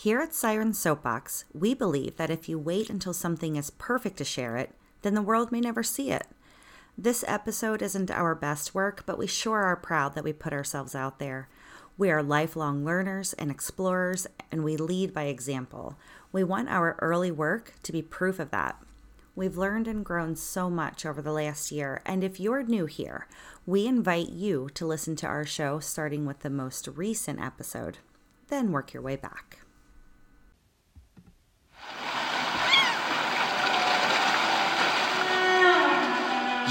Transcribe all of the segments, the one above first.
Here at Siren Soapbox, we believe that if you wait until something is perfect to share it, then the world may never see it. This episode isn't our best work, but we sure are proud that we put ourselves out there. We are lifelong learners and explorers, and we lead by example. We want our early work to be proof of that. We've learned and grown so much over the last year, and if you're new here, we invite you to listen to our show starting with the most recent episode, then work your way back.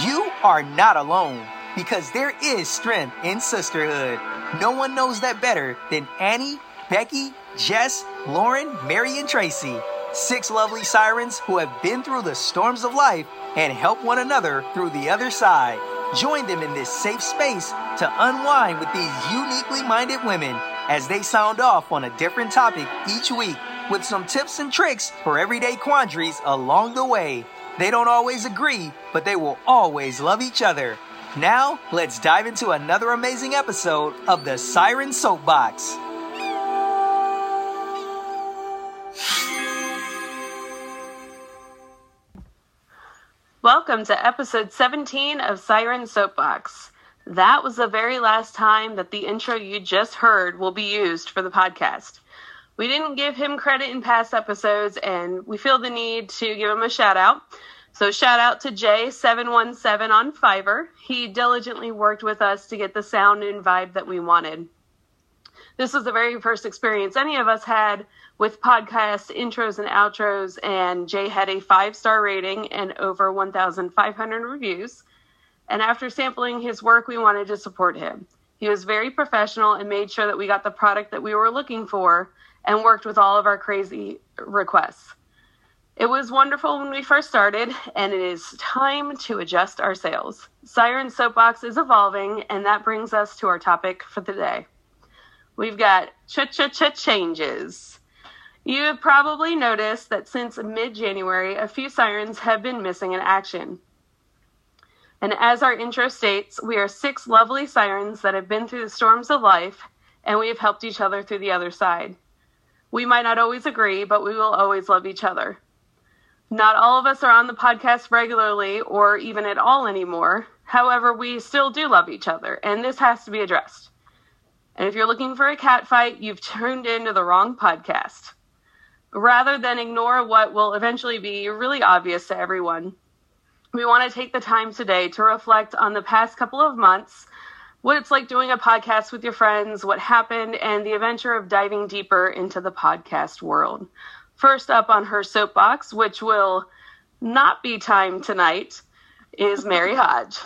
You are not alone because there is strength in sisterhood. No one knows that better than Annie, Becky, Jess, Lauren, Mary, and Tracy. Six lovely sirens who have been through the storms of life and help one another through the other side. Join them in this safe space to unwind with these uniquely minded women as they sound off on a different topic each week with some tips and tricks for everyday quandaries along the way. They don't always agree, but they will always love each other. Now, let's dive into another amazing episode of the Siren Soapbox. Welcome to episode 17 of Siren Soapbox. That was the very last time that the intro you just heard will be used for the podcast. We didn't give him credit in past episodes, and we feel the need to give him a shout out. So, shout out to Jay717 on Fiverr. He diligently worked with us to get the sound and vibe that we wanted. This was the very first experience any of us had with podcast intros and outros, and Jay had a five star rating and over 1,500 reviews. And after sampling his work, we wanted to support him. He was very professional and made sure that we got the product that we were looking for and worked with all of our crazy requests. It was wonderful when we first started, and it is time to adjust our sails. Siren Soapbox is evolving, and that brings us to our topic for the day. We've got cha cha cha changes. You have probably noticed that since mid January, a few sirens have been missing in action. And as our intro states, we are six lovely sirens that have been through the storms of life, and we have helped each other through the other side. We might not always agree, but we will always love each other. Not all of us are on the podcast regularly or even at all anymore. However, we still do love each other, and this has to be addressed. And if you're looking for a cat fight, you've tuned into the wrong podcast rather than ignore what will eventually be really obvious to everyone. We want to take the time today to reflect on the past couple of months, what it's like doing a podcast with your friends, what happened, and the adventure of diving deeper into the podcast world. First up on her soapbox, which will not be timed tonight, is Mary Hodge.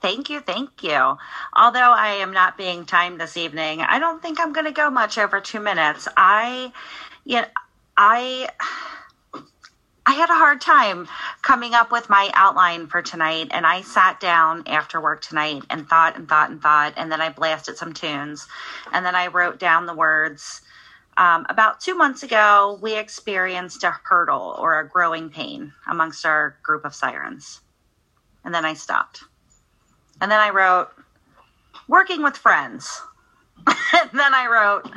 Thank you, thank you. Although I am not being timed this evening, I don't think I'm going to go much over two minutes. I, you know, I I had a hard time coming up with my outline for tonight, and I sat down after work tonight and thought and thought and thought, and then I blasted some tunes, and then I wrote down the words. Um, about two months ago, we experienced a hurdle or a growing pain amongst our group of sirens. And then I stopped. And then I wrote, working with friends. and then I wrote,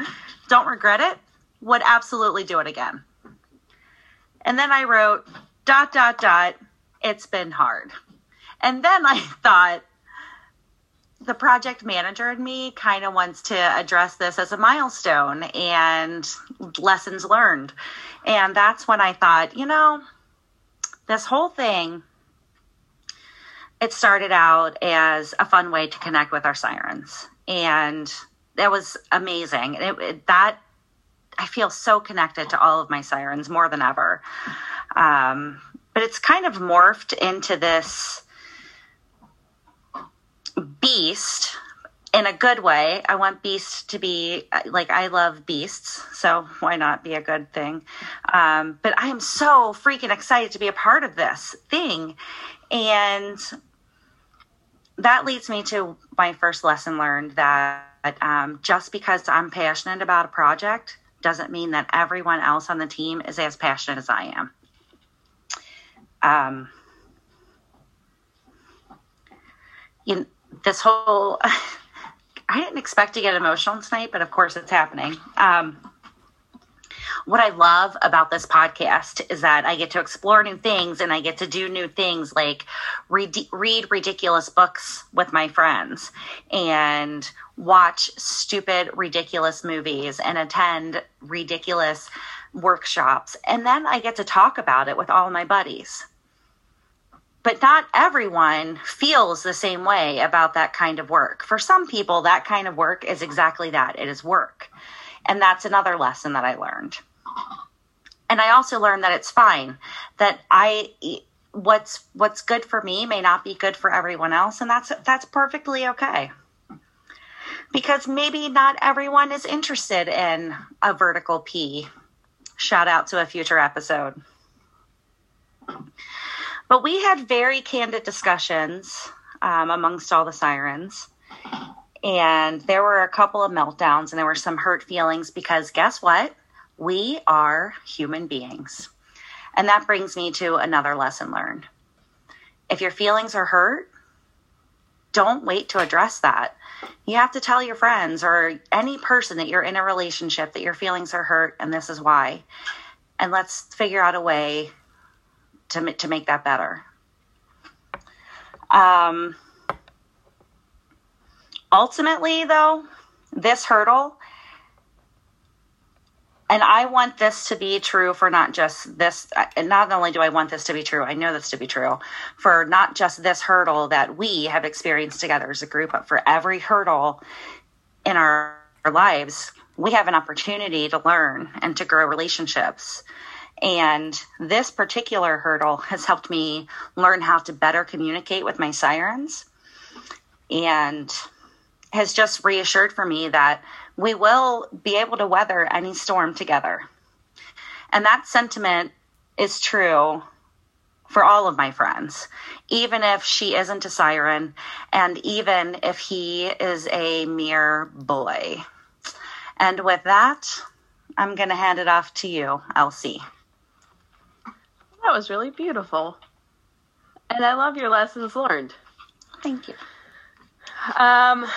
don't regret it would absolutely do it again. And then I wrote, dot, dot, dot, it's been hard. And then I thought, the project manager in me kind of wants to address this as a milestone and lessons learned. And that's when I thought, you know, this whole thing, it started out as a fun way to connect with our sirens. And that was amazing. It, it, that I feel so connected to all of my sirens more than ever. Um, but it's kind of morphed into this beast in a good way. I want beasts to be like I love beasts, so why not be a good thing? Um, but I am so freaking excited to be a part of this thing, and that leads me to my first lesson learned that um, just because I'm passionate about a project doesn't mean that everyone else on the team is as passionate as I am. Um, you this whole, I didn't expect to get emotional tonight, but of course it's happening. Um, what I love about this podcast is that I get to explore new things and I get to do new things like read, read ridiculous books with my friends and watch stupid, ridiculous movies and attend ridiculous workshops. And then I get to talk about it with all my buddies. But not everyone feels the same way about that kind of work. For some people, that kind of work is exactly that it is work. And that's another lesson that I learned. And I also learned that it's fine that I what's what's good for me may not be good for everyone else and that's that's perfectly okay. Because maybe not everyone is interested in a vertical P. Shout out to a future episode. But we had very candid discussions um, amongst all the sirens and there were a couple of meltdowns and there were some hurt feelings because guess what? We are human beings. And that brings me to another lesson learned. If your feelings are hurt, don't wait to address that. You have to tell your friends or any person that you're in a relationship that your feelings are hurt and this is why. And let's figure out a way to, to make that better. Um, ultimately, though, this hurdle, and I want this to be true for not just this, uh, and not only do I want this to be true, I know this to be true for not just this hurdle that we have experienced together as a group, but for every hurdle in our, our lives, we have an opportunity to learn and to grow relationships. And this particular hurdle has helped me learn how to better communicate with my sirens and has just reassured for me that we will be able to weather any storm together. And that sentiment is true for all of my friends, even if she isn't a siren, and even if he is a mere boy. And with that, I'm going to hand it off to you, Elsie. That was really beautiful. And I love your lessons learned. Thank you. Um,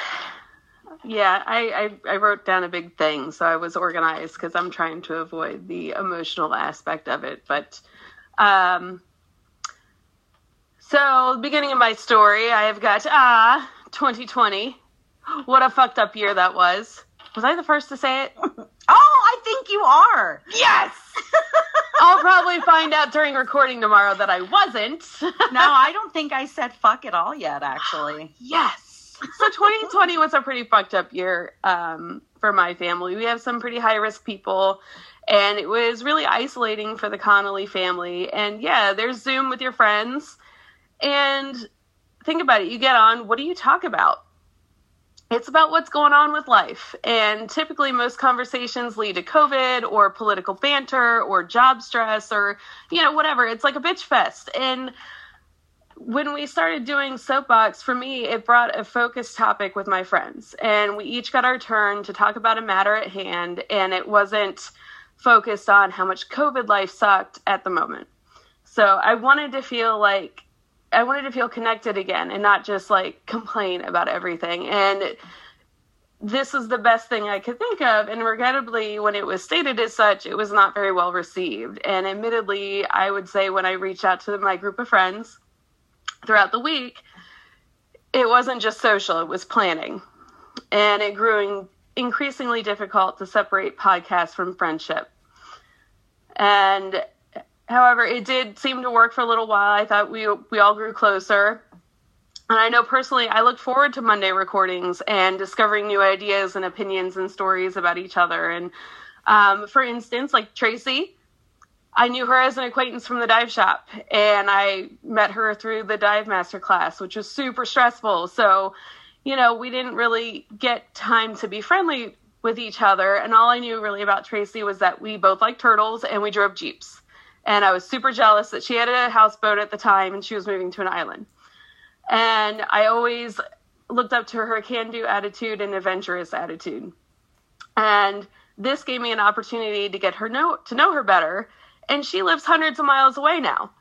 yeah, I, I, I wrote down a big thing, so I was organized because I'm trying to avoid the emotional aspect of it. But, um, so beginning of my story, I have got ah 2020. What a fucked up year that was. Was I the first to say it? oh, I think you are. Yes. I'll probably find out during recording tomorrow that I wasn't. no, I don't think I said fuck at all yet, actually. yes so 2020 was a pretty fucked up year um, for my family. We have some pretty high risk people, and it was really isolating for the Connolly family. And yeah, there's Zoom with your friends, and think about it. You get on. What do you talk about? It's about what's going on with life. And typically, most conversations lead to COVID or political banter or job stress or, you know, whatever. It's like a bitch fest. And when we started doing soapbox for me it brought a focused topic with my friends and we each got our turn to talk about a matter at hand and it wasn't focused on how much covid life sucked at the moment. So i wanted to feel like i wanted to feel connected again and not just like complain about everything. And this is the best thing i could think of and regrettably when it was stated as such it was not very well received. And admittedly i would say when i reached out to my group of friends throughout the week, it wasn't just social, it was planning. And it grew increasingly difficult to separate podcast from friendship. And however, it did seem to work for a little while. I thought we we all grew closer. And I know personally, I look forward to Monday recordings and discovering new ideas and opinions and stories about each other. And um, for instance, like Tracy, I knew her as an acquaintance from the dive shop, and I met her through the dive master class, which was super stressful. So, you know, we didn't really get time to be friendly with each other. And all I knew really about Tracy was that we both liked turtles and we drove Jeeps. And I was super jealous that she had a houseboat at the time and she was moving to an island. And I always looked up to her can do attitude and adventurous attitude. And this gave me an opportunity to get her know to know her better and she lives hundreds of miles away now.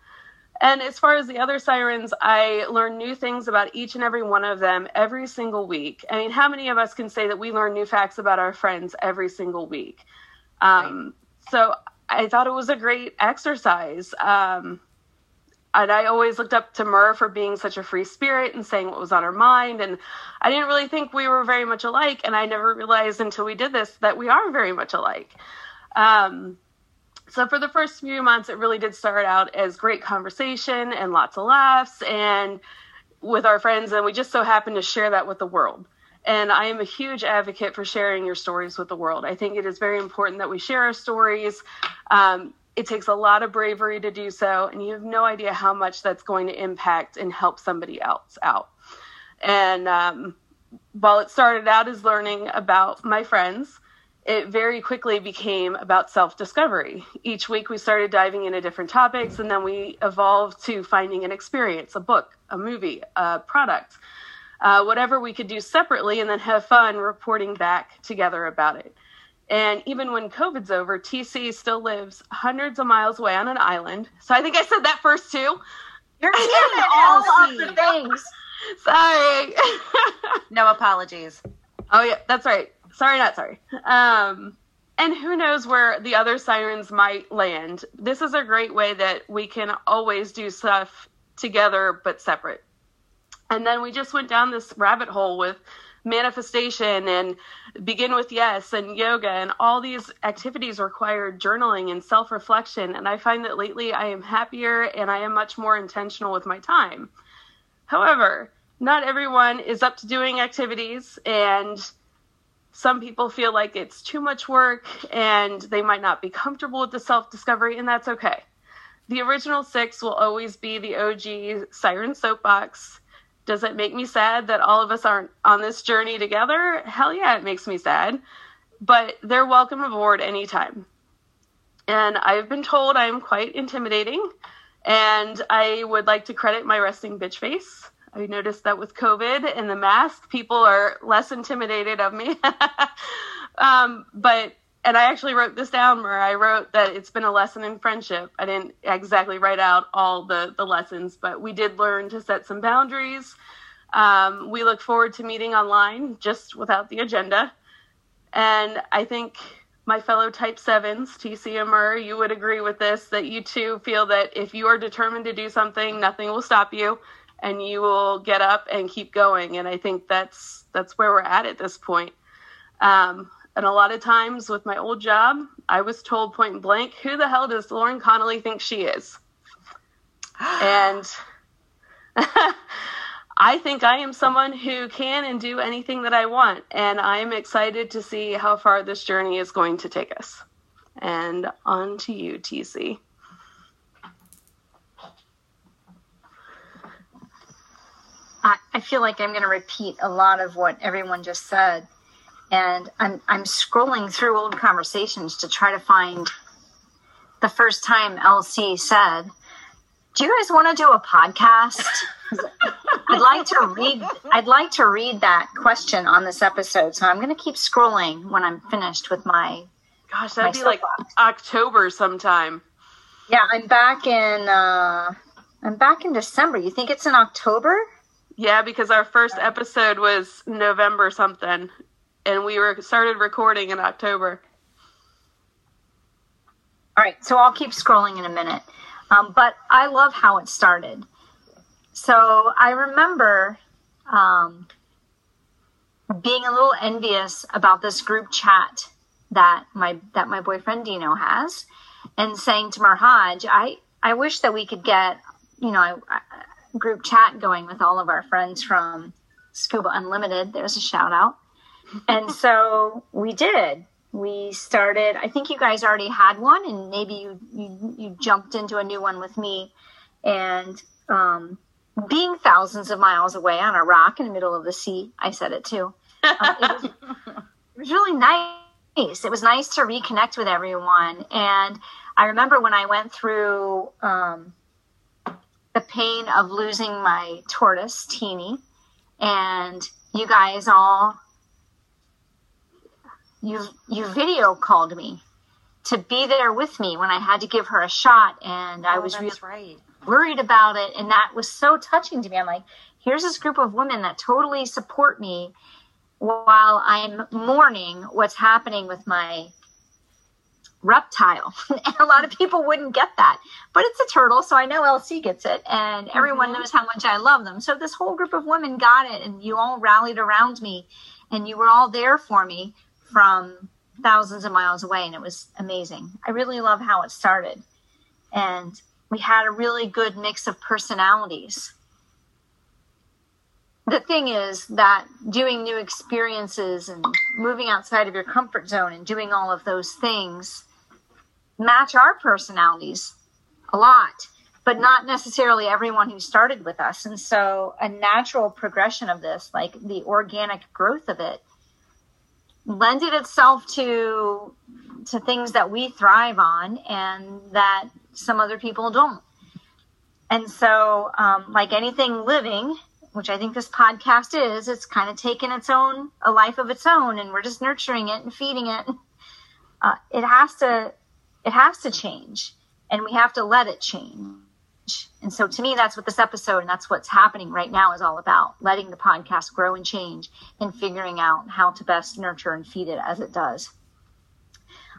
And as far as the other sirens, I learn new things about each and every one of them every single week. I mean, how many of us can say that we learn new facts about our friends every single week? Um, so I thought it was a great exercise. Um, and I always looked up to Mur for being such a free spirit and saying what was on her mind. And I didn't really think we were very much alike. And I never realized until we did this that we are very much alike. Um, so for the first few months, it really did start out as great conversation and lots of laughs and with our friends. And we just so happened to share that with the world. And I am a huge advocate for sharing your stories with the world. I think it is very important that we share our stories. Um, it takes a lot of bravery to do so, and you have no idea how much that's going to impact and help somebody else out. And um, while it started out as learning about my friends, it very quickly became about self discovery. Each week we started diving into different topics, and then we evolved to finding an experience, a book, a movie, a product uh, whatever we could do separately, and then have fun reporting back together about it. And even when COVID's over, TC still lives hundreds of miles away on an island. So I think I said that first too. You're saying all of the things. Sorry. no apologies. Oh yeah, that's right. Sorry, not sorry. Um, and who knows where the other sirens might land. This is a great way that we can always do stuff together but separate. And then we just went down this rabbit hole with manifestation and begin with yes and yoga and all these activities require journaling and self-reflection and i find that lately i am happier and i am much more intentional with my time however not everyone is up to doing activities and some people feel like it's too much work and they might not be comfortable with the self-discovery and that's okay the original six will always be the og siren soapbox does it make me sad that all of us aren't on this journey together? Hell yeah, it makes me sad. But they're welcome aboard anytime. And I've been told I'm quite intimidating, and I would like to credit my resting bitch face. I noticed that with COVID and the mask, people are less intimidated of me. um, but and I actually wrote this down where I wrote that it's been a lesson in friendship. I didn't exactly write out all the, the lessons, but we did learn to set some boundaries. Um, we look forward to meeting online just without the agenda. And I think my fellow type sevens, TC and Mur, you would agree with this that you too feel that if you are determined to do something, nothing will stop you and you will get up and keep going. And I think that's that's where we're at at this point. Um, and a lot of times with my old job, I was told point blank, who the hell does Lauren Connolly think she is? and I think I am someone who can and do anything that I want. And I'm excited to see how far this journey is going to take us. And on to you, TC. I, I feel like I'm going to repeat a lot of what everyone just said and I'm I'm scrolling through old conversations to try to find the first time LC said, "Do you guys want to do a podcast?" I'd like to read I'd like to read that question on this episode, so I'm going to keep scrolling when I'm finished with my Gosh, that'd be like box. October sometime. Yeah, I'm back in uh I'm back in December. You think it's in October? Yeah, because our first episode was November something and we were started recording in October. All right, so I'll keep scrolling in a minute. Um, but I love how it started. So I remember um, being a little envious about this group chat that my that my boyfriend Dino has, and saying to Marhaj, I I wish that we could get you know a group chat going with all of our friends from Scuba Unlimited. There's a shout out and so we did. We started. I think you guys already had one, and maybe you you, you jumped into a new one with me. And um, being thousands of miles away on a rock in the middle of the sea, I said it too. Um, it, was, it was really nice. It was nice to reconnect with everyone. And I remember when I went through um, the pain of losing my tortoise, Teeny, and you guys all you you video called me to be there with me when I had to give her a shot, and oh, I was really right. worried about it, and that was so touching to me. I'm like, here's this group of women that totally support me while I'm mourning what's happening with my reptile. and a lot of people wouldn't get that, but it's a turtle. So I know LC gets it and everyone mm-hmm. knows how much I love them. So this whole group of women got it and you all rallied around me and you were all there for me from thousands of miles away. And it was amazing. I really love how it started. And we had a really good mix of personalities. The thing is that doing new experiences and moving outside of your comfort zone and doing all of those things match our personalities a lot, but not necessarily everyone who started with us. And so a natural progression of this, like the organic growth of it, lended itself to to things that we thrive on and that some other people don't. And so, um, like anything living, which I think this podcast is, it's kind of taken its own a life of its own, and we're just nurturing it and feeding it. Uh, it has to it has to change, and we have to let it change. And so, to me, that's what this episode and that's what's happening right now is all about: letting the podcast grow and change, and figuring out how to best nurture and feed it as it does.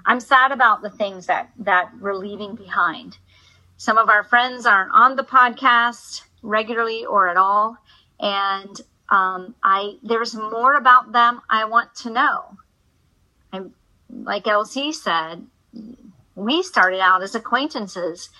I'm sad about the things that that we're leaving behind. Some of our friends aren't on the podcast regularly or at all, and um, I there's more about them I want to know. I'm like LC said, we started out as acquaintances,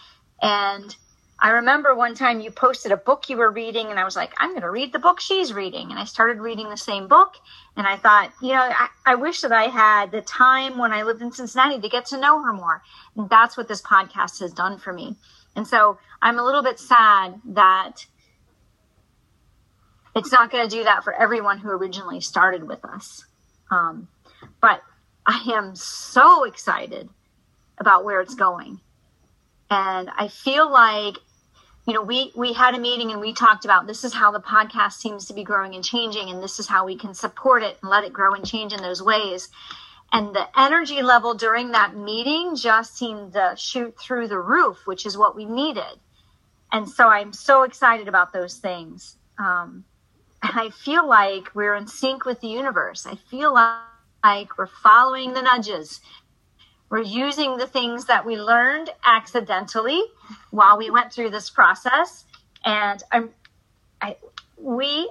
and I remember one time you posted a book you were reading, and I was like, I'm going to read the book she's reading. And I started reading the same book. And I thought, you know, I, I, wish that I had the time when I lived in Cincinnati to get to know her more. And that's what this podcast has done for me. And so I'm a little bit sad that it's not going to do that for everyone who originally started with us. Um, but I am so excited about where it's going. And I feel like you know, we we had a meeting and we talked about this is how the podcast seems to be growing and changing, and this is how we can support it and let it grow and change in those ways. And the energy level during that meeting just seemed to shoot through the roof, which is what we needed. And so I'm so excited about those things. Um, and I feel like we're in sync with the universe. I feel like we're following the nudges we're using the things that we learned accidentally while we went through this process. And I'm, I, we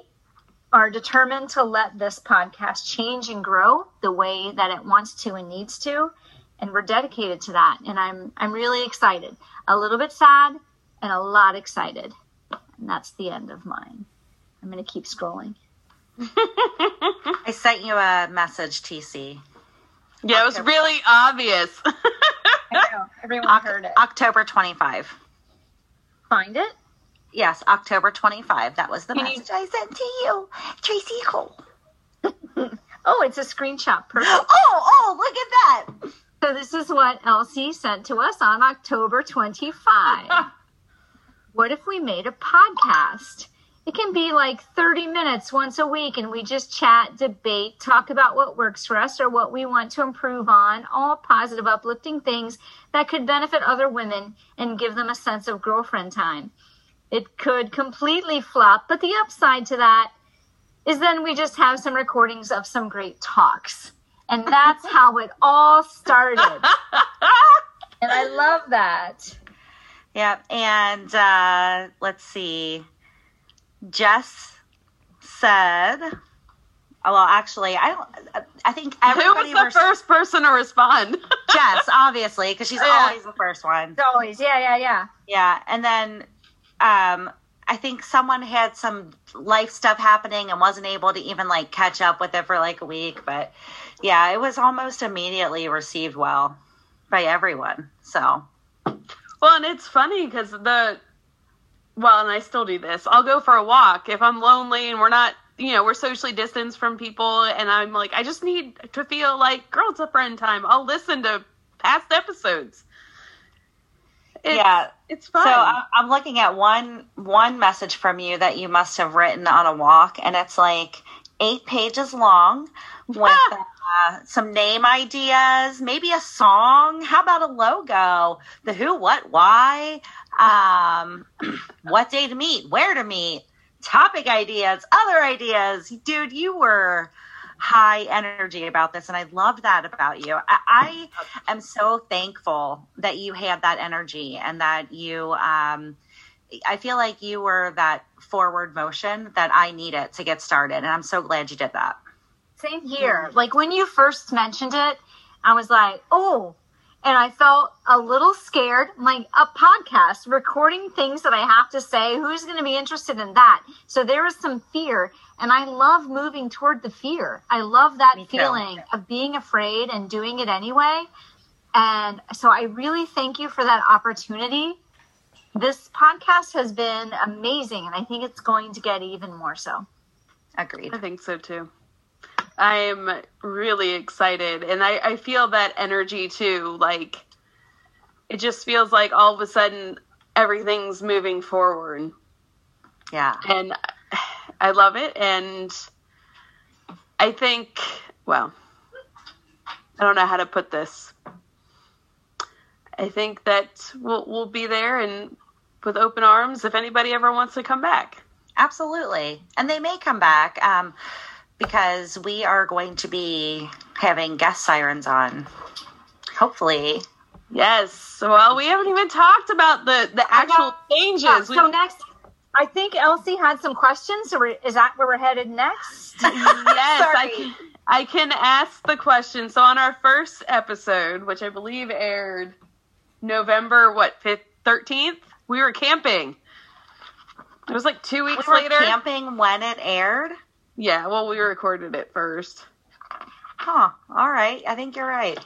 are determined to let this podcast change and grow the way that it wants to and needs to. And we're dedicated to that. And I'm, I'm really excited, a little bit sad and a lot excited. And that's the end of mine. I'm going to keep scrolling. I sent you a message, TC. Yeah, it was really obvious. Know. Everyone Oc- heard it. October 25. Find it? Yes, October 25. That was the Can you- message I sent to you. Tracy Cole. Oh, it's a screenshot. Perfect. Oh, oh, look at that. So this is what Elsie sent to us on October 25. what if we made a podcast? It can be like 30 minutes once a week and we just chat, debate, talk about what works for us or what we want to improve on, all positive, uplifting things that could benefit other women and give them a sense of girlfriend time. It could completely flop, but the upside to that is then we just have some recordings of some great talks. And that's how it all started. And I love that. Yep. And uh, let's see. Jess said, oh, well, actually, I don't, I think Who everybody was the res- first person to respond? Jess, obviously, because she's Yeah. always the first one. Always, yeah, yeah, yeah. Yeah, and then um, I think someone had some life stuff happening and wasn't able to even like catch up with it for like a week. But yeah, it was almost immediately received well by everyone. So Well, and it's funny because the well, and I still do this. I'll go for a walk if I'm lonely and we're not, you know, we're socially distanced from people, and I'm like, I just need to feel like, girl, it's a friend time. I'll listen to past episodes. It's, Yeah. it's fun. So I- I'm looking at one one message from you that you must have written on a walk, and it's like eight pages long with uh, some name ideas, maybe a song. How about a logo? The who, what, why, um, what day to meet, where to meet, topic ideas, other ideas. Dude, you were high energy about this, and I love that about you. I, I am so thankful that you had that energy and that you. Um, I feel like you were that forward motion that I needed to get started, and I'm so glad you did that. Same here. Like when you first mentioned it, I was like, oh, and I felt a little scared. Like a podcast, recording things that I have to say, who's going to be interested in that? So there was some fear, and I love moving toward the fear. I love that feeling of being afraid and doing it anyway. And so I really thank you for that opportunity. This podcast has been amazing, and I think it's going to get even more so. Agreed. I think so too. I'm really excited, and I, I feel that energy too. Like, it just feels like all of a sudden everything's moving forward. Yeah. And I love it. And I think, well, I don't know how to put this. I think that we'll, we'll be there and with open arms if anybody ever wants to come back. Absolutely. And they may come back. Um, because we are going to be having guest sirens on. Hopefully. Yes. Well, we haven't even talked about the the actual changes. Yeah, so we, next, I think Elsie had some questions. So is that where we're headed next? yes, I can, I can ask the question. So on our first episode, which I believe aired November what fifth thirteenth, we were camping. It was like two weeks we later. Camping when it aired. Yeah, well, we recorded it first. Huh. All right. I think you're right.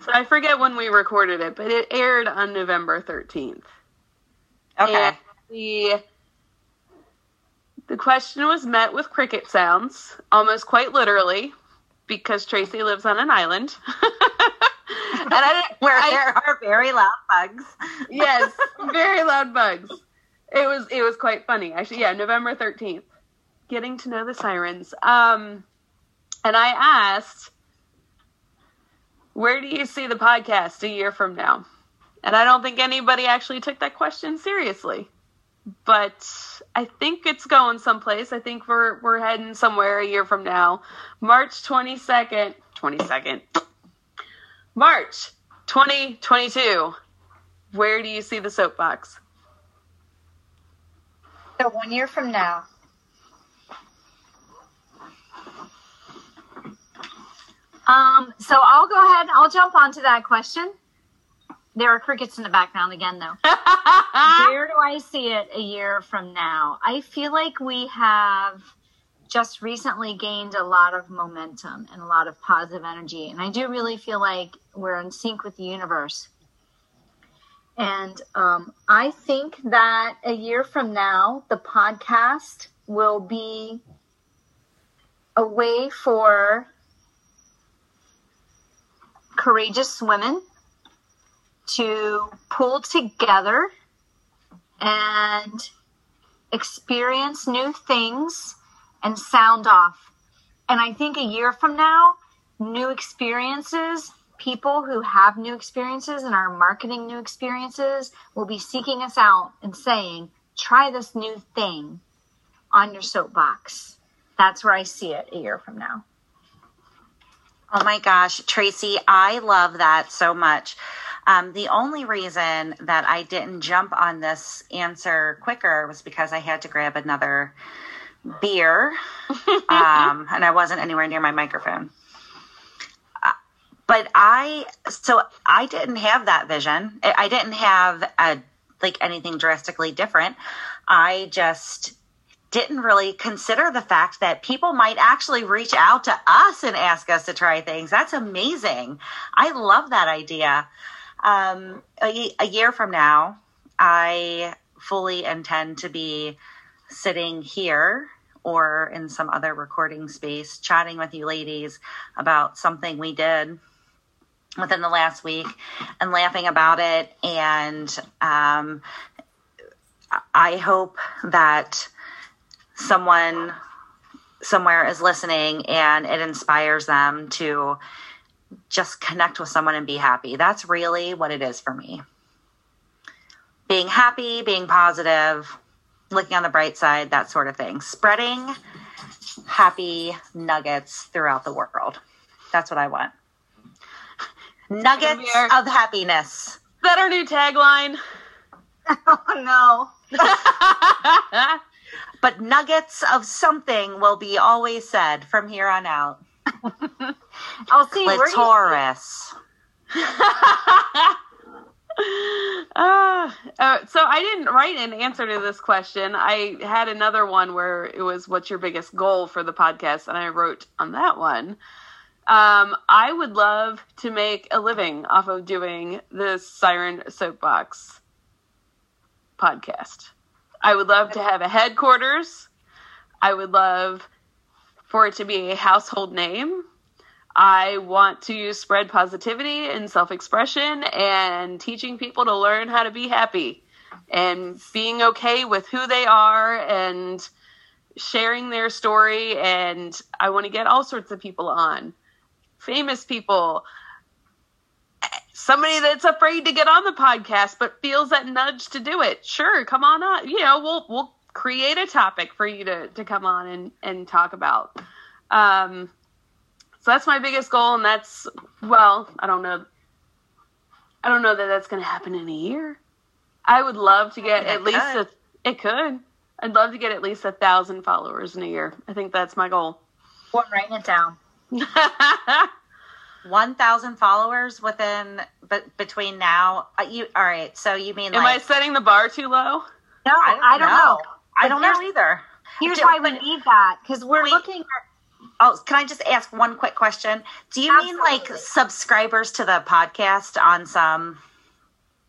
So I forget when we recorded it, but it aired on November 13th. Okay. And the the question was met with cricket sounds, almost quite literally, because Tracy lives on an island. and I, where I, there are very loud bugs. yes, very loud bugs. It was it was quite funny. Actually, yeah, November 13th getting to know the sirens. Um, and I asked, where do you see the podcast a year from now? And I don't think anybody actually took that question seriously. But I think it's going someplace. I think we're we're heading somewhere a year from now. March 22nd, 22nd. March 2022. Where do you see the soapbox? So one year from now. Um, so I'll go ahead. and I'll jump onto that question. There are crickets in the background again, though. Where do I see it a year from now? I feel like we have just recently gained a lot of momentum and a lot of positive energy. And I do really feel like we're in sync with the universe. And um, I think that a year from now, the podcast will be a way for courageous women to pull together and experience new things and sound off. And I think a year from now, new experiences, people who have new experiences and are marketing new experiences will be seeking us out and saying, try this new thing on your soapbox. That's where I see it a year from now. Oh my gosh, Tracy, I love that so much. Um, the only reason that I didn't jump on this answer quicker was because I had to grab another beer um, and I wasn't anywhere near my microphone. Uh, but I, so I didn't have that vision. I didn't have a, like anything drastically different. I just didn't really consider the fact that people might actually reach out to us and ask us to try things. That's amazing. I love that idea. Um, a, a year from now, I fully intend to be sitting here or in some other recording space chatting with you ladies about something we did within the last week and laughing about it. And um, I hope that someone somewhere is listening and it inspires them to just connect with someone and be happy. That's really what it is for me. Being happy, being positive, looking on the bright side, that sort of thing. Spreading happy nuggets throughout the world. That's what I want. Nuggets of happiness. Is that our new tagline? Oh no. But nuggets of something will be always said from here on out. I'll see. Do you, Clitoris. Uh, uh, so I didn't write an answer to this question. I had another one where it was, "What's your biggest goal for the podcast?" and I wrote on that one. Um, I would love to make a living off of doing this Siren Soapbox podcast. I would love to have a headquarters. I would love for it to be a household name. I want to spread positivity and self expression and teaching people to learn how to be happy and being okay with who they are and sharing their story. And I want to get all sorts of people on famous people, somebody that's afraid to get on the podcast but feels that nudge to do it. Sure, come on on. You know, we'll we'll create a topic for you to to come on and and talk about. Um, so that's my biggest goal, and that's well, I don't know. I don't know that that's going to happen in a year. I would love to get It at least a. It could. I'd love to get at least a thousand followers in a year. I think that's my goal. Well, I'm writing it down. 1,000 followers within, but between now. Uh, you All right. So you mean Am I setting the bar too low? No, I don't, know. I don't know either. Here's Do- why we need that because we're We- looking at. Oh, can I just ask one quick question? Do you mean like subscribers to the podcast on some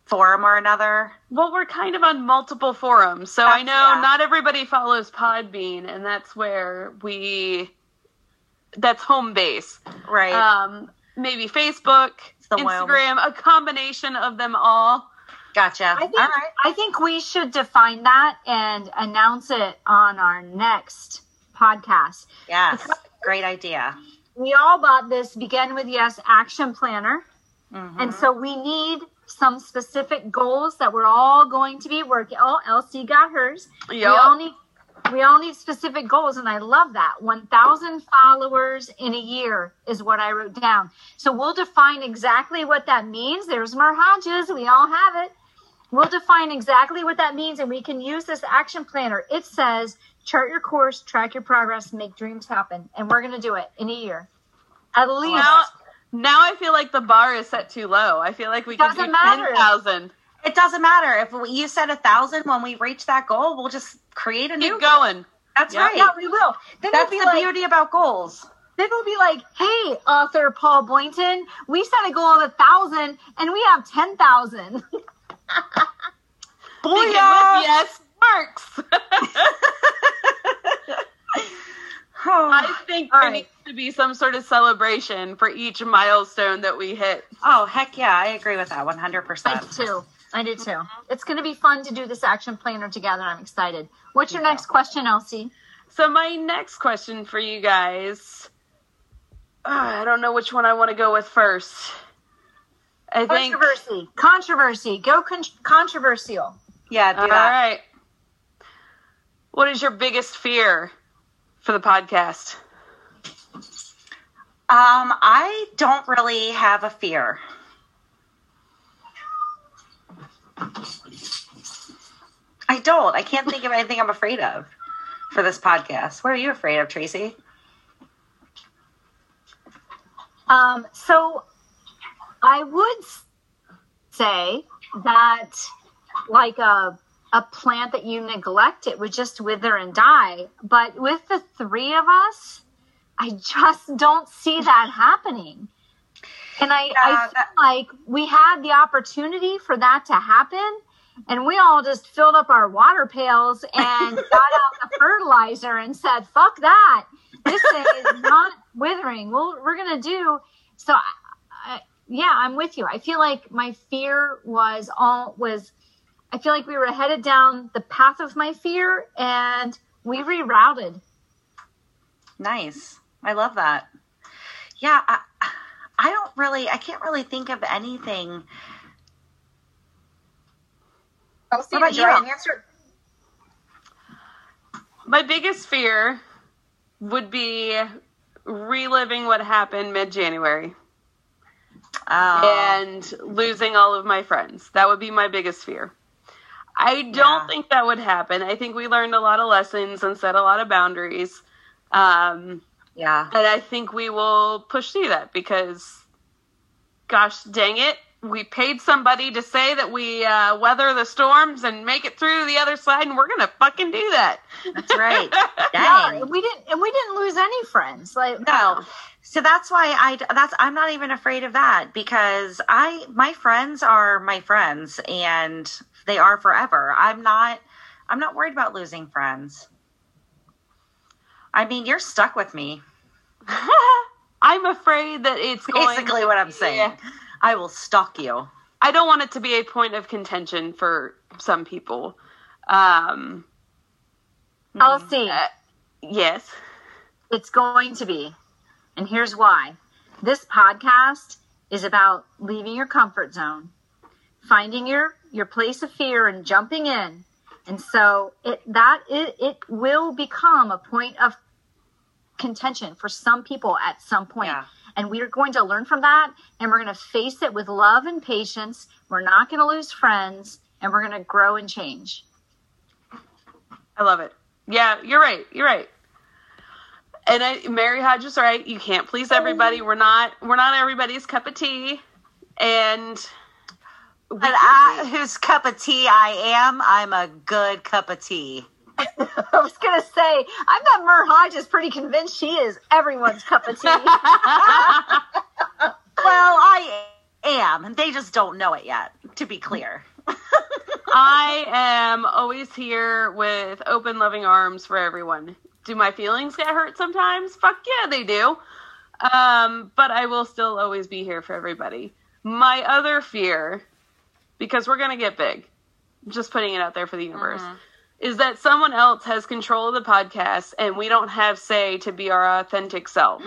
forum or another? Well, we're kind of on multiple forums, so I know yeah. not everybody follows Podbean, and that's where we. That's home base. Right. Um, maybe Facebook. Instagram, a combination of them all. gotcha. I think, All right. I think we should define that and announce it on our next podcast. Yes. Great idea. We all bought this Begin with Yes action planner. Mhm. And so we need some specific goals that we're all going to be working. Oh, Elsie got hers. We all need we all need specific goals and i love that. 1000 followers in a year is what i wrote down. So we'll define exactly what that means. There's more hodges. We all have it. We'll define exactly what that means and we can use this action planner. It says chart your course track your progress make dreams happen and we're going to do it in a year. At least. Now, now i feel like the bar is set too low. I feel like we can do 10000 it doesn't matter if you said a thousand. When we reach that goal, we'll just create a new. Keep going. That's Yeah. right. yeah, we will. Then That's we'll the be like, beauty about goals. Then we'll be like, hey, author Paul Boynton, we set a goal of a thousand and we have ten thousand. Begin with Booyah! yes works. I think All there right. needs to be some sort of celebration for each milestone that we hit. oh heck yeah, I agree with that one hundred I percent. do too. I do too. It's going to be fun to do this action planner together. I'm excited. What's your Yeah. next question, Elsie? So my next question for you guys, uh, I don't know which one I want to go with first. I think. Controversy. Controversy. Go con- controversial. Yeah, do that. right. What is your biggest fear for the podcast? Um, I don't really have a fear. I don't. I can't think of anything I'm afraid of for this podcast. What are you afraid of, Tracy? Um, so I would say that like a a plant that you neglect, it would just wither and die. But with the three of us, I just don't see that happening. And I, I feel like we had the opportunity for that to happen. And we all just filled up our water pails and got out the fertilizer and said, fuck that. This thing is not withering. Well, we're going to do. So, I, I, yeah, I'm with you. I feel like my fear was all, was, I feel like we were headed down the path of my fear and we rerouted. Nice. I love that. Yeah, I, I don't really, I can't really think of anything. Elsie, What about you write you? an answer? My biggest fear would be reliving what happened mid January Oh, and losing all of my friends. That would be my biggest fear. I don't Yeah. think that would happen. I think we learned a lot of lessons and set a lot of boundaries. Um, yeah. and I think we will push through that because, gosh dang it, we paid somebody to say that we uh, weather the storms and make it through the other side, and we're gonna fucking do that. That's right. Yeah, Dang. we didn't, and we didn't lose any friends. Like No. So that's why I that's I'm not even afraid of that because I my friends are my friends and they are forever. I'm not I'm not worried about losing friends. I mean, you're stuck with me. I'm afraid that it's going. Basically what I'm saying. Yeah. I will stalk you. I don't want it to be a point of contention for some people. Um, I'll see. uh, yes. It's going to be. And here's why. This podcast is about leaving your comfort zone, finding your your place of fear and jumping in. And so it that it, it will become a point of contention for some people at some point. Yeah. And we are going to learn from that and we're going to face it with love and patience. We're not going to lose friends and we're going to grow and change. I love it. Yeah, you're right. You're right. And I, Mary Hodge is right. You can't please everybody. Oh. We're not. We're not everybody's cup of tea. And But I, whose cup of tea I am, I'm a good cup of tea. I was gonna say, I bet Mer Hodge is pretty convinced she is everyone's cup of tea. Well, I am. They just don't know it yet, to be clear. I am always here with open, loving arms for everyone. Do my feelings get hurt sometimes? Fuck yeah, they do. Um, but I will still always be here for everybody. My other fear, because we're gonna get big, just putting it out there for the universe, is that someone else has control of the podcast and we don't have say to be our authentic selves.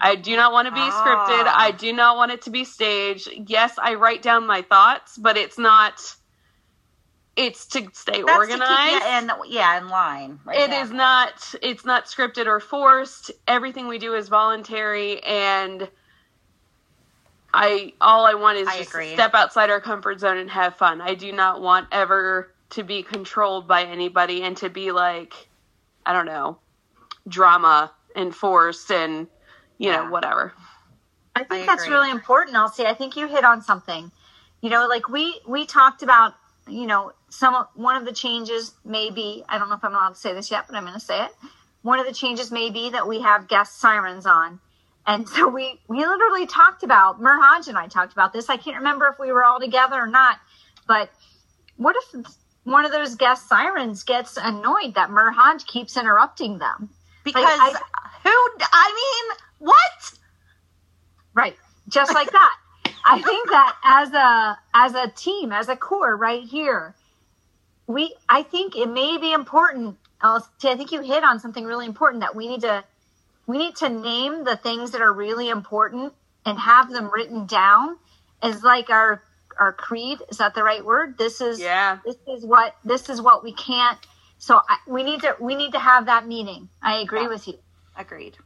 I do not want to be scripted. Ah. I do not want it to be staged. Yes, I write down my thoughts, but it's not. It's to stay That's organized. and keep you in, yeah, in line. It is not. It's not scripted or forced. Everything we do is voluntary, and I all I want is I just agree. to step outside our comfort zone and have fun. I do not want ever to be controlled by anybody and to be like, I don't know, drama and forced and you Yeah. know whatever. I think I that's agree. really important, Elsie. I think you hit on something. You know, like we we talked about, you know, some one of the changes may be I don't know if I'm allowed to say this yet, but I'm going to say it. One of the changes may be that we have guest sirens on. And so we we literally talked about Merhaj and I talked about this. I can't remember if we were all together or not, but what if one of those guest sirens gets annoyed that Mer Hodge keeps interrupting them? because I- who? I mean, what? Right. Just like that. I think that as a as a team, as a core right here, we I think it may be important. Elsie, I think you hit on something really important that we need to we need to name the things that are really important and have them written down as like our our creed. Is that the right word? This is Yeah. this is what this is what we can't. So I, we need to we need to have that meeting. I agree Yeah. with you Agreed.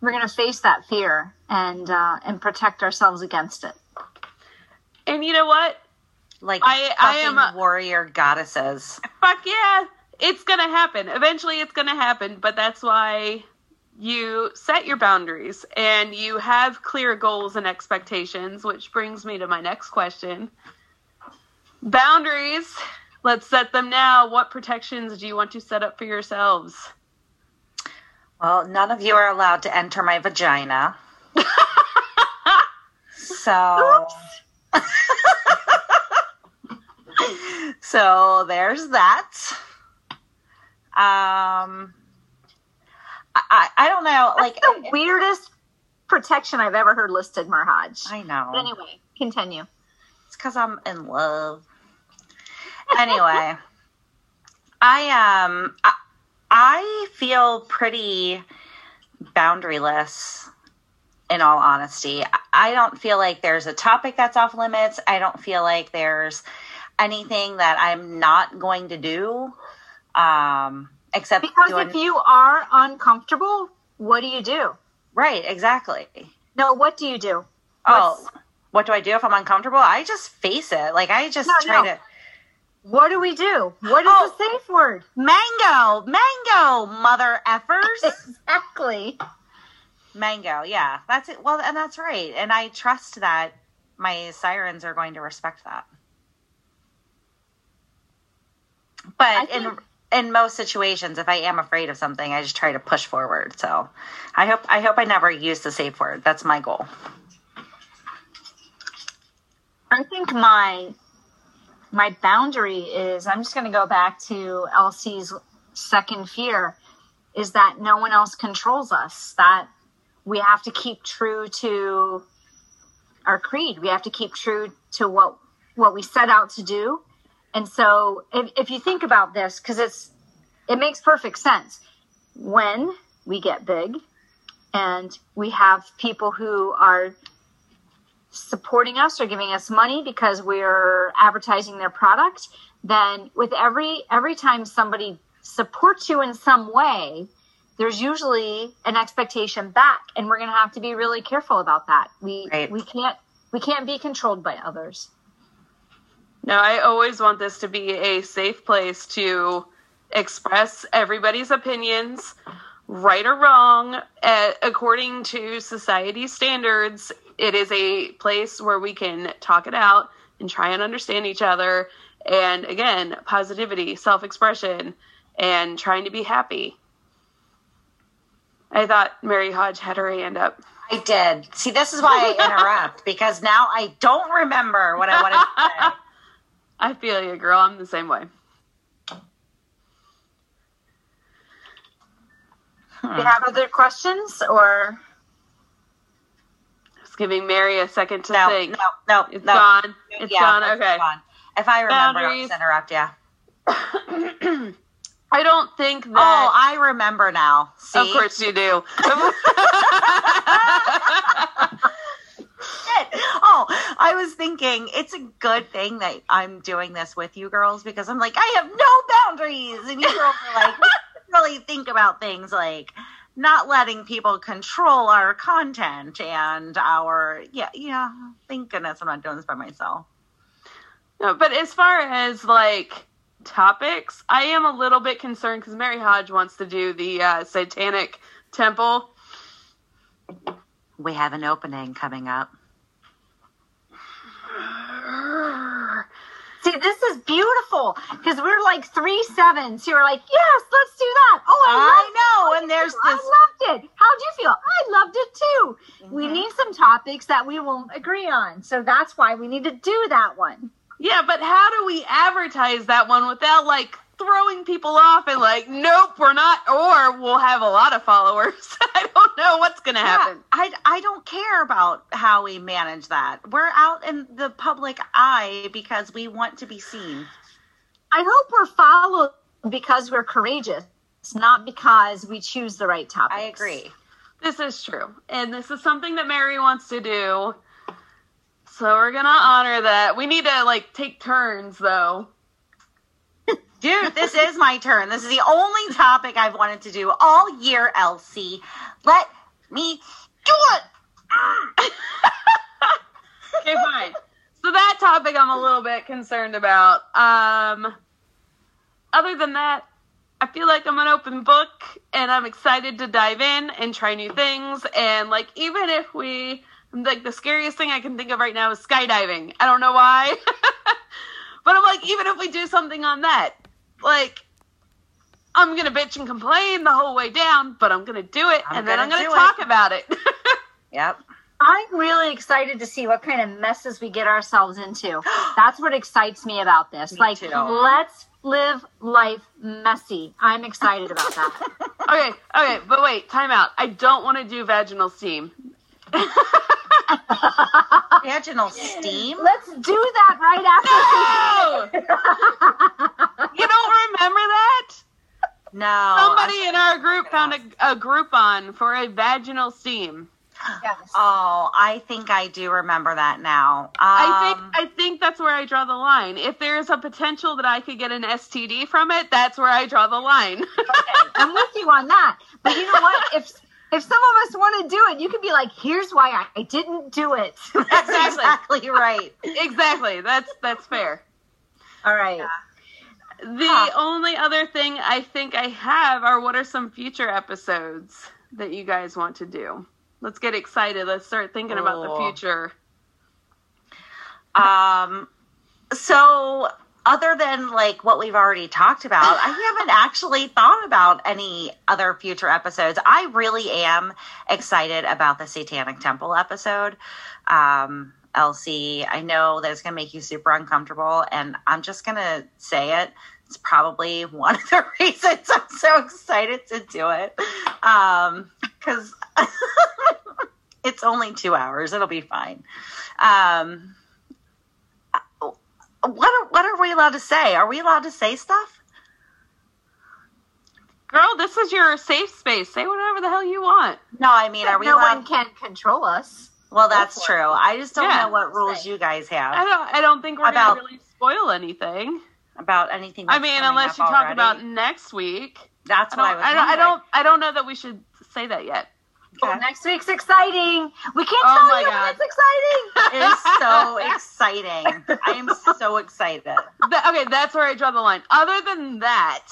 we're going to face that fear and uh, and protect ourselves against it. And you know what? Like I- I am a- warrior goddesses. Fuck yeah. It's going to happen. Eventually it's going to happen, but that's why you set your boundaries and you have clear goals and expectations, which brings me to my next question. Boundaries. Let's set them now. What protections do you want to set up for yourselves? Well, none of you are allowed to enter my vagina. so. so there's that. Um, I, I, don't know. Like, That's the weirdest protection I've ever heard listed, Marhaj. I know. But anyway, continue. It's because I'm in love. Anyway, I um I, I feel pretty boundaryless. In all honesty, I don't feel like there's a topic that's off limits. I don't feel like there's anything that I'm not going to do. Um, except Because doing, if you are uncomfortable, what do you do? right, exactly. No, what do you do? Oh, What's- what do I do if I'm uncomfortable? I just face it. Like I just No, try no. to What do we do? What is Oh. the safe word? mango, mango, mother effers. Exactly. mango, yeah, that's it. Well, and that's right, and I trust that my sirens are going to respect that. But in in most situations, if I am afraid of something, I just try to push forward. So, I hope I hope I never use the safe word. That's my goal. I think my my boundary is I'm just going to go back to Elsie's second fear is that no one else controls us. That we have to keep true to our creed. We have to keep true to what what we set out to do. And so if, if you think about this, because it's it makes perfect sense. When we get big and we have people who are supporting us or giving us money because we're advertising their product then with every every time somebody supports you in some way there's usually an expectation back and we're going to have to be really careful about that we Right. we can't we can't be controlled by others No, I always want this to be a safe place to express everybody's opinions, right or wrong, uh, according to society standards. It is a place where we can talk it out and try and understand each other. And again, positivity, self expression, and trying to be happy. I thought Mary Hodge had her hand up. I did. See, this is why I interrupt because now I don't remember what I wanted to say. I feel you, girl. I'm the same way. do you have other questions or Just giving Mary a second to No, think. no, no, It's no. gone. It's Yeah, gone. Okay. move on. If I remember, I'll Boundaries. just interrupt you. I don't think oh, that. Oh, I remember now. See? of course you do. Shit. Oh, I was thinking it's a good thing that I'm doing this with you girls because I'm like, I have no boundaries. And you girls are like, really think about things like not letting people control our content and our, yeah, yeah. Thank goodness I'm not doing this by myself. no, but as far as like topics, I am a little bit concerned because Mary Hodge wants to do the uh, Satanic Temple. We have an opening coming up. See this is beautiful because we're like three sevens You're like yes let's do that. Oh i, I know, and there's this. I loved it. How'd you feel? I loved it too. We Mhm. need some topics that we won't agree on so that's why we need to do that one. Yeah, but how do we advertise that one without like throwing people off and like, nope, we're not, or we'll have a lot of followers. I don't know what's gonna happen. I, I don't care about how we manage that. We're out in the public eye because we want to be seen. I hope we're followed because we're courageous, not because we choose the right topics. I agree. This is true. And this is something that Mary wants to do. So we're gonna honor that. We need to like take turns though. Dude, this is my turn. This is the only topic I've wanted to do all year, Elsie. Let me do it. Okay, fine. So that topic I'm a little bit concerned about. Um other than that, I feel like I'm an open book and I'm excited to dive in and try new things and like even if we like the scariest thing I can think of right now is skydiving. I don't know why. but I'm like even if we do something on that, like I'm gonna bitch and complain the whole way down, but I'm gonna do it I'm and then I'm gonna gonna talk it. about it. Yep. I'm really excited to see what kind of messes we get ourselves into. That's what excites me about this. Me like, too. let's live life messy. I'm excited about that. okay, okay, but wait, time out. I don't want to do vaginal steam. Vaginal steam. let's do that right after. No! you don't remember that? No. Somebody in our group found a, a Groupon for a vaginal steam. Yes. Oh, I think I do remember that now. Um, I think I think that's where I draw the line. If there is a potential that I could get an STD from it, that's where I draw the line. okay, I'm with you on that. But you know what? If if some of us want to do it, you can be like, "Here's why I, I didn't do it." that's exactly right. exactly. That's that's fair. All right. The Huh. only other thing I think I have are what are some future episodes that you guys want to do? Let's get excited. Let's start thinking about the Oh. future. Um, so other than like what we've already talked about, I haven't actually thought about any other future episodes. I really am excited about the Satanic Temple episode. Um, Elsie, I know that it's going to make you super uncomfortable, and I'm just going to say it. It's probably one of the reasons I'm so excited to do it. Um, because it's only two hours. It'll be fine. Um, what are, what are we allowed to say? Are we allowed to say stuff? Girl, this is your safe space. Say whatever the hell you want. No, I mean, are we no allowed? one can control us. well, that's true. I just don't Yeah. know what rules Say. you guys have. I have don't I don't think we're About- gonna really spoil anything. about anything. I mean, unless up you talk already. about next week. That's I what I was. I don't, I don't I don't know that we should say that yet. Next week's exciting. We can't Oh tell you, God. but it's exciting. It is so exciting. I am so excited. All okay, that's where I draw the line. Other than that,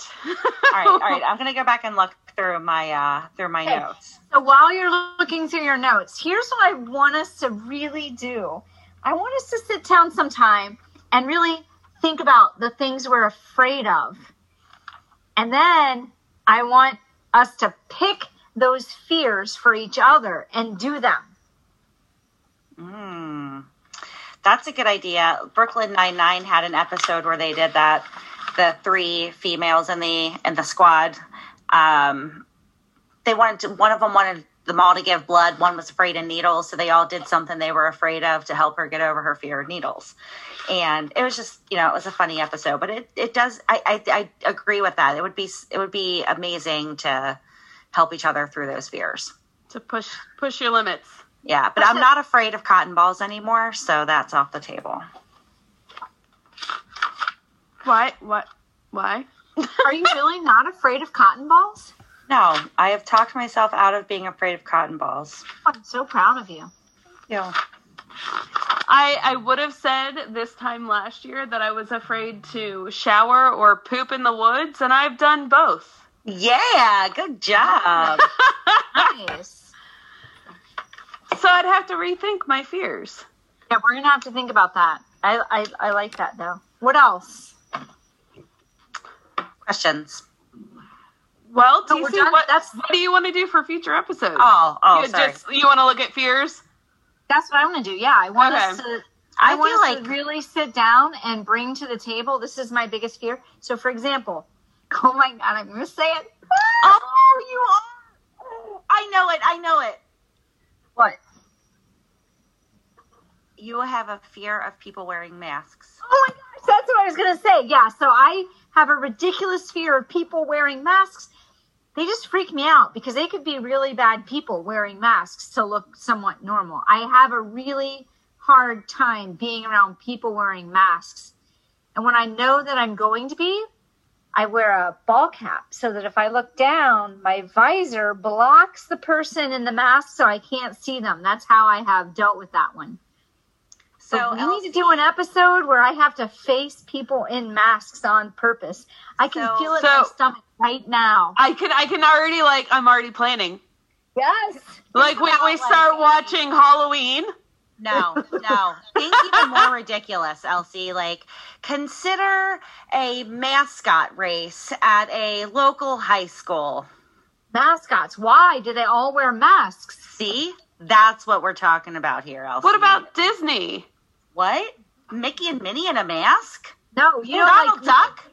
right, all right. I'm gonna go back and look through my uh through my Okay. notes. So while you're looking through your notes, here's what I want us to really do. I want us to sit down sometime and really think about the things we're afraid of. And then I want us to pick those fears for each other and do them. Mm. That's a good idea. Brooklyn Nine Nine had an episode where they did that. The three females in the in the squad. Um, they wanted to, one of them wanted them all to give blood. One was afraid of needles, so they all did something they were afraid of to help her get over her fear of needles. And it was just, you know, it was a funny episode. But it, it does. I, I I agree with that. It would be it would be amazing to help each other through those fears. to push push your limits. Yeah, but I'm not afraid of cotton balls anymore, so that's off the table. Why? What? Why? Are you really not afraid of cotton balls? No, I have talked myself out of being afraid of cotton balls. I'm so proud of you. Yeah. I I would have said this time last year that I was afraid to shower or poop in the woods, and I've done both. Yeah, good job. Nice. So I'd have to rethink my fears. Yeah, we're gonna have to think about that. I I, I like that though. What else? Questions? Well, No, we're TC, done. what, That's- what do you want to do for future episodes? Oh, oh, you sorry. just you want to look at fears? That's what I want to do. Yeah, I want us to. I I, want feel us like to really sit down and bring to the table. This is my biggest fear. So, for example, oh my god, I'm gonna say it. Oh, you are. I know it. I know it. What? You have a fear of people wearing masks. Oh my gosh, that's what I was gonna say. Yeah, so I have a ridiculous fear of people wearing masks. They just freak me out because they could be really bad people wearing masks to look somewhat normal. I have a really hard time being around people wearing masks. And when I know that I'm going to be, I wear a ball cap so that if I look down, my visor blocks the person in the mask so I can't see them. That's how I have dealt with that one. So So we need to do an episode where I have to face people in masks on purpose. I can So- feel it in my stomach right now. I can I can already like I'm already planning. Yes. Like we, we start watching Halloween. No, no. Think even more ridiculous, Elsie. Like, consider a mascot race at a local high school. Mascots. Why do they all wear masks? See? That's what we're talking about here, Elsie. What about Disney? what? Mickey and Minnie in a mask? No, you know, Donald like Duck?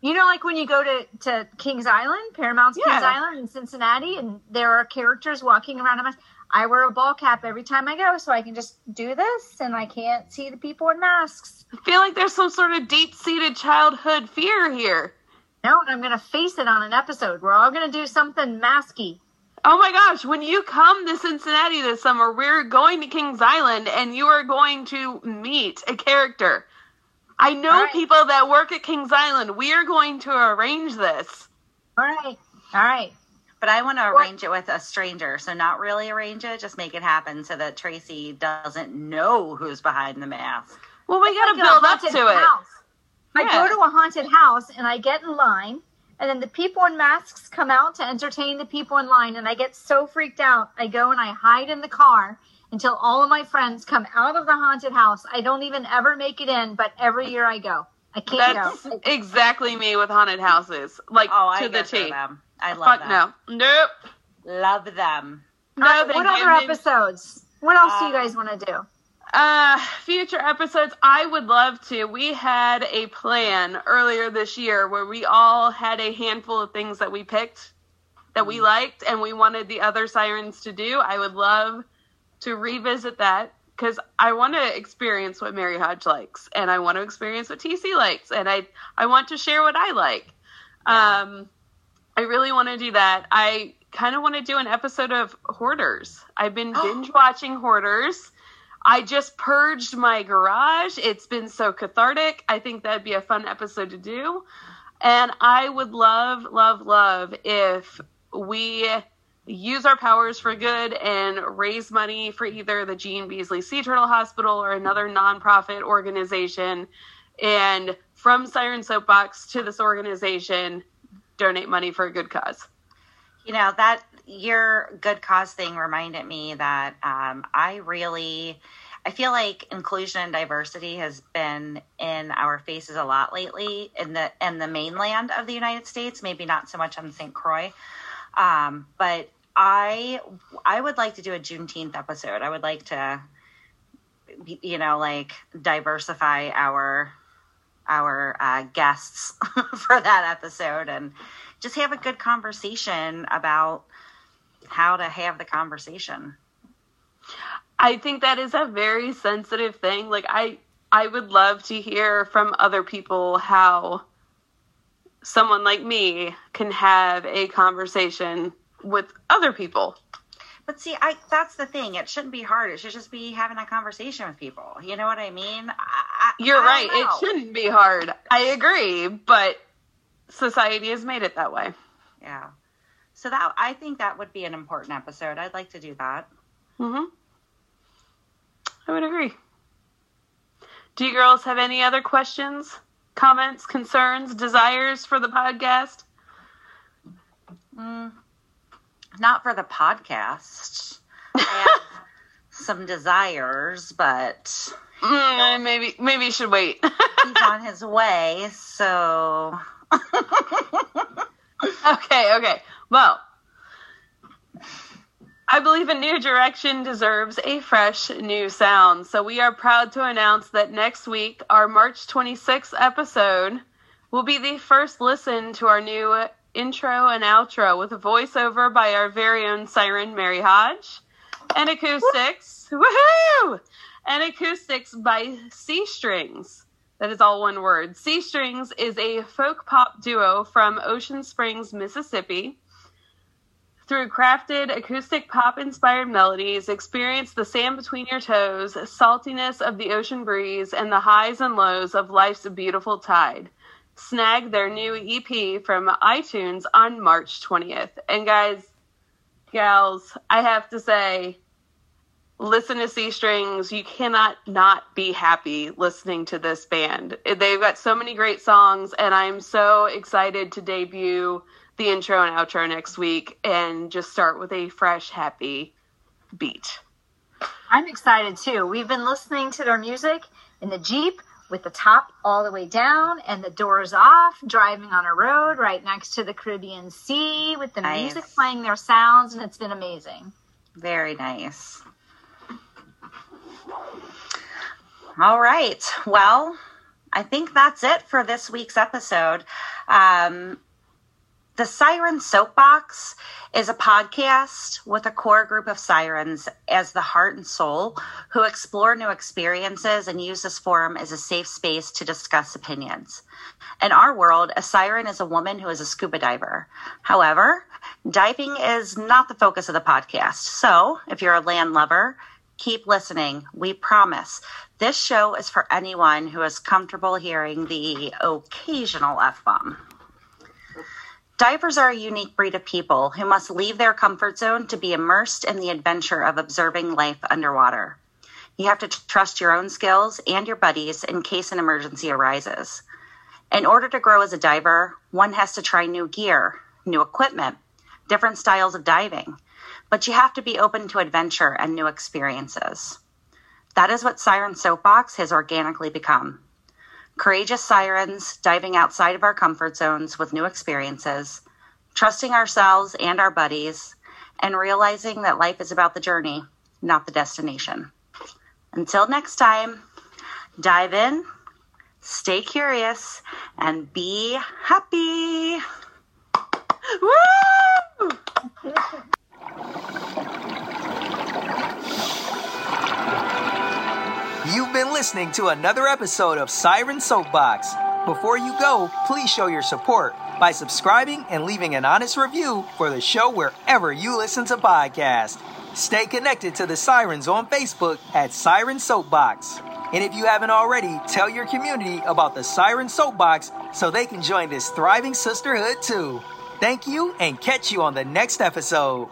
you know, like when you go to to Kings Island, Paramount's Kings Island in Cincinnati, and there are characters walking around in masks. I wear a ball cap every time I go, so I can just do this, and I can't see the people in masks. I feel like there's some sort of deep seated childhood fear here. No, and I'm gonna face it on an episode. We're all gonna do something masky. Oh my gosh, when you come to Cincinnati this summer, we're going to Kings Island and you are going to meet a character. I know right. people that work at Kings Island. We are going to arrange this. All right. All right. But I want to arrange it with a stranger. So not really arrange it, just make it happen so that Tracy doesn't know who's behind the mask. Well, we got to build up to it. I go to a haunted house and I get in line, and then the people in masks come out to entertain the people in line, and I get so freaked out. I go and I hide in the car until all of my friends come out of the haunted house. I don't even ever make it in, but every year I go. I can't That's go. exactly me with haunted houses. Like Oh, to the T. I love Fuck them. no. Nope. Love them. No, right, what other episodes? What else do you Uh, guys want to do? Uh, future episodes, I would love to. We had a plan earlier this year where we all had a handful of things that we picked that we liked and we wanted the other sirens to do. I would love to revisit that because I want to experience what Mary Hodge likes and I want to experience what TC likes and I I want to share what I like. Yeah. Um, I really want to do that. I kind of want to do an episode of Hoarders. I've been binge watching Hoarders. I just purged my garage. It's been so cathartic. I think that'd be a fun episode to do. And I would love, love, love if we use our powers for good and raise money for either the Gene Beasley Sea Turtle Hospital or another nonprofit organization. And from Siren Soapbox to this organization, donate money for a good cause. You know, that your good cause thing reminded me that um, I really, I feel like inclusion and diversity has been in our faces a lot lately in the in the mainland of the United States. Maybe not so much on St. Croix, um, but I I would like to do a Juneteenth episode. I would like to, you know, like diversify our our uh, guests for that episode and just have a good conversation about how to have the conversation. I think that is a very sensitive thing. Like I I would love to hear from other people how someone like me can have a conversation with other people. But see, I that's the thing. It shouldn't be hard. It should just be having a conversation with people. You know what I mean? I, I, You're I right. don't It shouldn't be hard. I agree, but society has made it that way. Yeah. So that I think that would be an important episode. I'd like to do that. Mhm. I would agree. Do you girls have any other questions, comments, concerns, desires for the podcast? Mm, not for the podcast. I have some desires, but Mm, maybe maybe you should wait. he's on his way. So okay, okay. Well, I believe a new direction deserves a fresh new sound. So we are proud to announce that next week, our March 26th episode will be the first listen to our new intro and outro with a voiceover by our very own siren Mary Hodge and acoustics. Woohoo! And acoustics by Seastrings. That is all one word. Seastrings is a folk pop duo from Ocean Springs, Mississippi. Through crafted acoustic pop inspired melodies, experience the sand between your toes, saltiness of the ocean breeze, and the highs and lows of life's beautiful tide. Snag their new EP from iTunes on March 20th. And guys, gals, I have to say, listen to Seastrings. You cannot not be happy listening to this band. They've got so many great songs, and I'm so excited to debut the intro and outro next week and just start with a fresh, happy beat. I'm excited too. We've been listening to their music in the Jeep with the top all the way down and the doors off, driving on a road right next to the Caribbean Sea with the Nice. music playing their sounds, and it's been amazing. very nice. All right. Well, I think that's it for this week's episode. Um, the Siren Soapbox is a podcast with a core group of sirens as the heart and soul who explore new experiences and use this forum as a safe space to discuss opinions. In our world, a siren is a woman who is a scuba diver. However, Diving is not the focus of the podcast. So if you're a land lover, keep listening. We promise. This show is for anyone who is comfortable hearing the occasional F bomb. Divers are a unique breed of people who must leave their comfort zone to be immersed in the adventure of observing life underwater. You have to trust your own skills and your buddies in case an emergency arises. In order to grow as a diver, one has to try new gear, new equipment, different styles of diving, but you have to be open to adventure and new experiences. That is what Siren Soapbox has organically become. Courageous sirens diving outside of our comfort zones with new experiences, trusting ourselves and our buddies, and realizing that life is about the journey, not the destination. Until next time, dive in, stay curious, and be happy. Woo! You've been listening to another episode of Siren Soapbox. Before you go, please show your support by subscribing and leaving an honest review for the show wherever you listen to podcasts. Stay connected to the Sirens on Facebook at Siren Soapbox. And if you haven't already, tell your community about the Siren Soapbox so they can join this thriving sisterhood too. Thank you and catch you on the next episode.